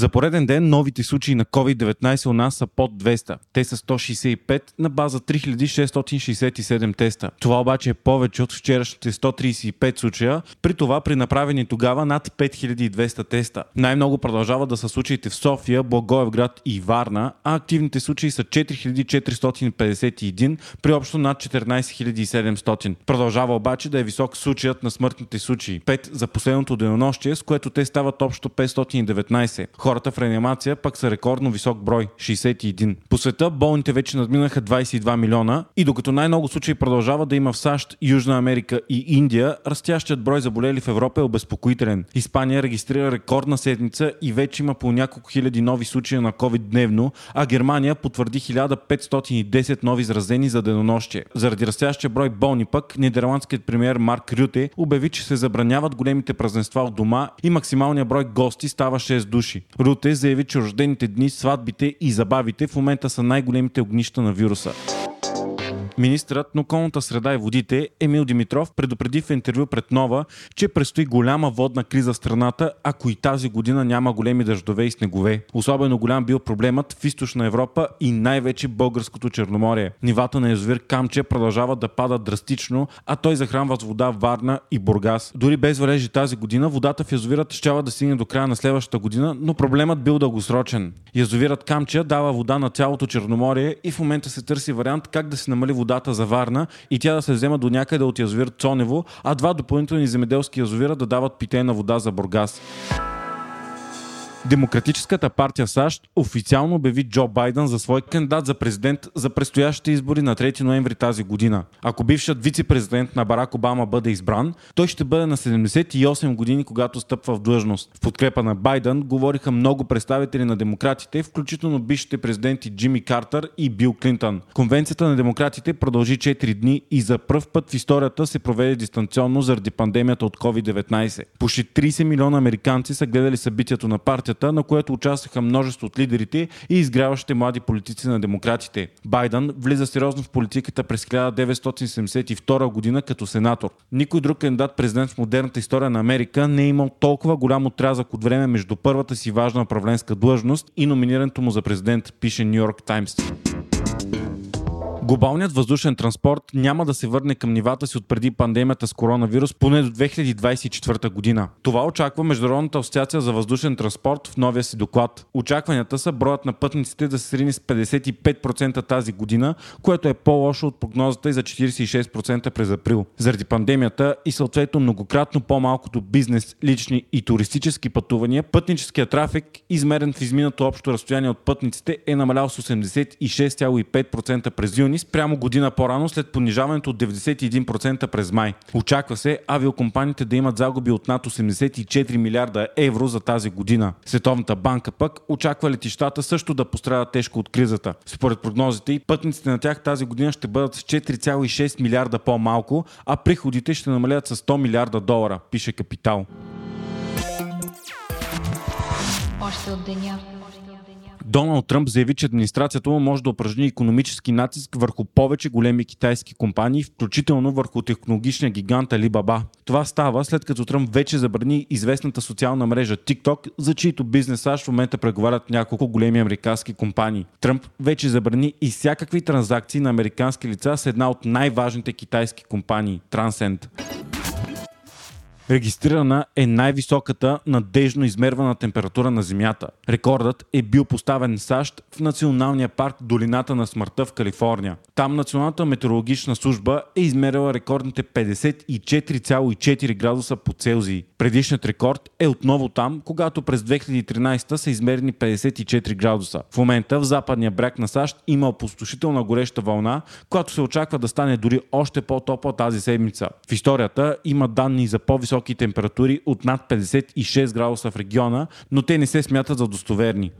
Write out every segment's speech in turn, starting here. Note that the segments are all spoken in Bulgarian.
За пореден ден новите случаи на COVID-19 у нас са под 200. Те са 165 на база 3667 теста. Това обаче е повече от вчерашните 135 случая, при това при направени тогава над 5200 теста. Най-много продължава да са случаите в София, Благоевград и Варна, а активните случаи са 4451 при общо над 14700. Продължава обаче да е висок случаят на смъртните случаи. 5 за последното денонощие, с което те стават общо 519. Хората в реанимация пък са рекордно висок брой 61. По света болните вече надминаха 22 милиона и докато най-много случаи продължава да има в САЩ, Южна Америка и Индия, растящият брой заболели в Европа е обезпокоителен. Испания регистрира рекордна седмица и вече има по няколко хиляди нови случаи на COVID дневно, а Германия потвърди 1510 нови заразени за денонощие. Заради растящия брой болни пък, нидерландският премьер Марк Рюте обяви, че се забраняват големите празненства от дома и максималният брой гости става 6 души. Руте заяви, че рождените дни, сватбите и забавите в момента са най-големите огнища на вируса. Министрът на околната среда и водите Емил Димитров предупреди в интервю пред Нова, че предстои голяма водна криза в страната, ако и тази година няма големи дъждове и снегове. Особено голям бил проблемът в източна Европа и най-вече българското Черноморие. Нивата на язовир Камче продължават да падат драстично, а той захранва с вода Варна и Бургас. Дори без валежи тази година, водата в язовирът щяла да стигне до края на следващата година, но проблемът бил дългосрочен. Язовирът Камче дава вода на цялото Черноморие и в момента се търси вариант как да се намали водата за Варна и тя да се взема до някъде от язовир Цонево, а два допълнителни земеделски язовира да дават питейна вода за Бургас. Демократическата партия САЩ официално обяви Джо Байден за свой кандидат за президент за предстоящите избори на 3 ноември тази година. Ако бившият вице-президент на Барак Обама бъде избран, той ще бъде на 78 години, когато стъпва в длъжност. В подкрепа на Байден говориха много представители на демократите, включително бившите президенти Джимми Картер и Бил Клинтън. Конвенцията на демократите продължи 4 дни и за първ път в историята се проведе дистанционно заради пандемията от COVID-19. Почти 30 милиона американци са гледали събитието на партията партията, на което участваха множество от лидерите и изгряващите млади политици на демократите. Байден влиза сериозно в политиката през 1972 година като сенатор. Никой друг кандидат президент в модерната история на Америка не е имал толкова голям отрязък от време между първата си важна управленска длъжност и номинирането му за президент, пише Нью Йорк Таймс. Глобалният въздушен транспорт няма да се върне към нивата си от преди пандемията с коронавирус поне до 2024 година. Това очаква Международната асоциация за въздушен транспорт в новия си доклад. Очакванията са броят на пътниците да се срини с 55% тази година, което е по-лошо от прогнозата и за 46% през април. Заради пандемията и съответно многократно по-малкото бизнес, лични и туристически пътувания, пътническият трафик, измерен в изминато общо разстояние от пътниците, е намалял с 86,5% през юни спрямо година по-рано след понижаването от 91% през май. Очаква се авиокомпаниите да имат загуби от над 84 милиарда евро за тази година. Световната банка пък очаква летищата също да пострадат тежко от кризата. Според прогнозите и пътниците на тях тази година ще бъдат с 4,6 милиарда по-малко, а приходите ще намалят с 100 милиарда долара, пише Капитал. Още от деня. Доналд Тръмп заяви, че администрацията му може да упражни економически натиск върху повече големи китайски компании, включително върху технологичния гигант Alibaba. Това става след като Тръмп вече забрани известната социална мрежа TikTok, за чието бизнес САЩ в момента преговарят няколко големи американски компании. Тръмп вече забрани и всякакви транзакции на американски лица с една от най-важните китайски компании – Transcend. Регистрирана е най-високата надежно измервана температура на Земята. Рекордът е бил поставен в САЩ в Националния парк Долината на смъртта в Калифорния. Там Националната метеорологична служба е измерила рекордните 54,4 градуса по Целзий. Предишният рекорд е отново там, когато през 2013 са измерени 54 градуса. В момента в западния бряг на САЩ има опустошителна гореща вълна, която се очаква да стане дори още по-топла тази седмица. В историята има данни за по-високи температури от над 56 градуса в региона, но те не се смятат за достоверни.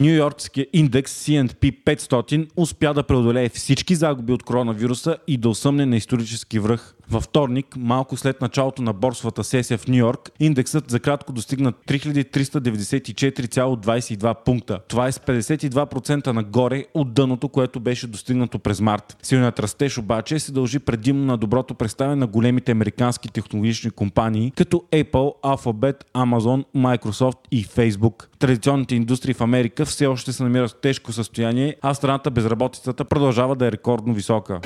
Нью Йоркския индекс C&P 500 успя да преодолее всички загуби от коронавируса и да осъмне на исторически връх. Във вторник, малко след началото на борсовата сесия в Нью Йорк, индексът за кратко достигна 3394,22 пункта. Това е с 52% нагоре от дъното, което беше достигнато през март. Силният растеж обаче се дължи предимно на доброто представяне на големите американски технологични компании, като Apple, Alphabet, Amazon, Microsoft и Facebook. Традиционните индустрии в Америка все още се намират в тежко състояние, а страната безработицата продължава да е рекордно висока.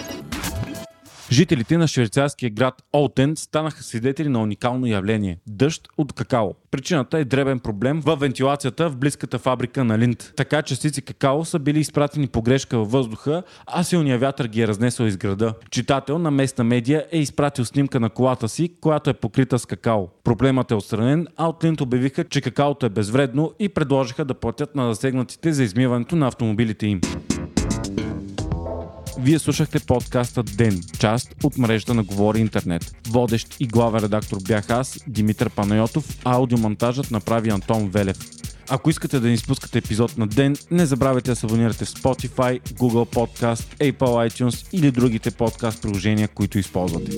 Жителите на швейцарския град Олтен станаха свидетели на уникално явление – дъжд от какао. Причината е дребен проблем в вентилацията в близката фабрика на Линд. Така частици какао са били изпратени по грешка във въздуха, а силният вятър ги е разнесъл из града. Читател на местна медия е изпратил снимка на колата си, която е покрита с какао. Проблемът е отстранен, а от Линд обявиха, че какаото е безвредно и предложиха да платят на засегнатите за измиването на автомобилите им. Вие слушахте подкаста Ден, част от мрежата на Говори Интернет. Водещ и главен редактор бях аз, Димитър Панайотов, а аудиомонтажът направи Антон Велев. Ако искате да не изпускате епизод на ден, не забравяйте да се абонирате в Spotify, Google Podcast, Apple iTunes или другите подкаст приложения, които използвате.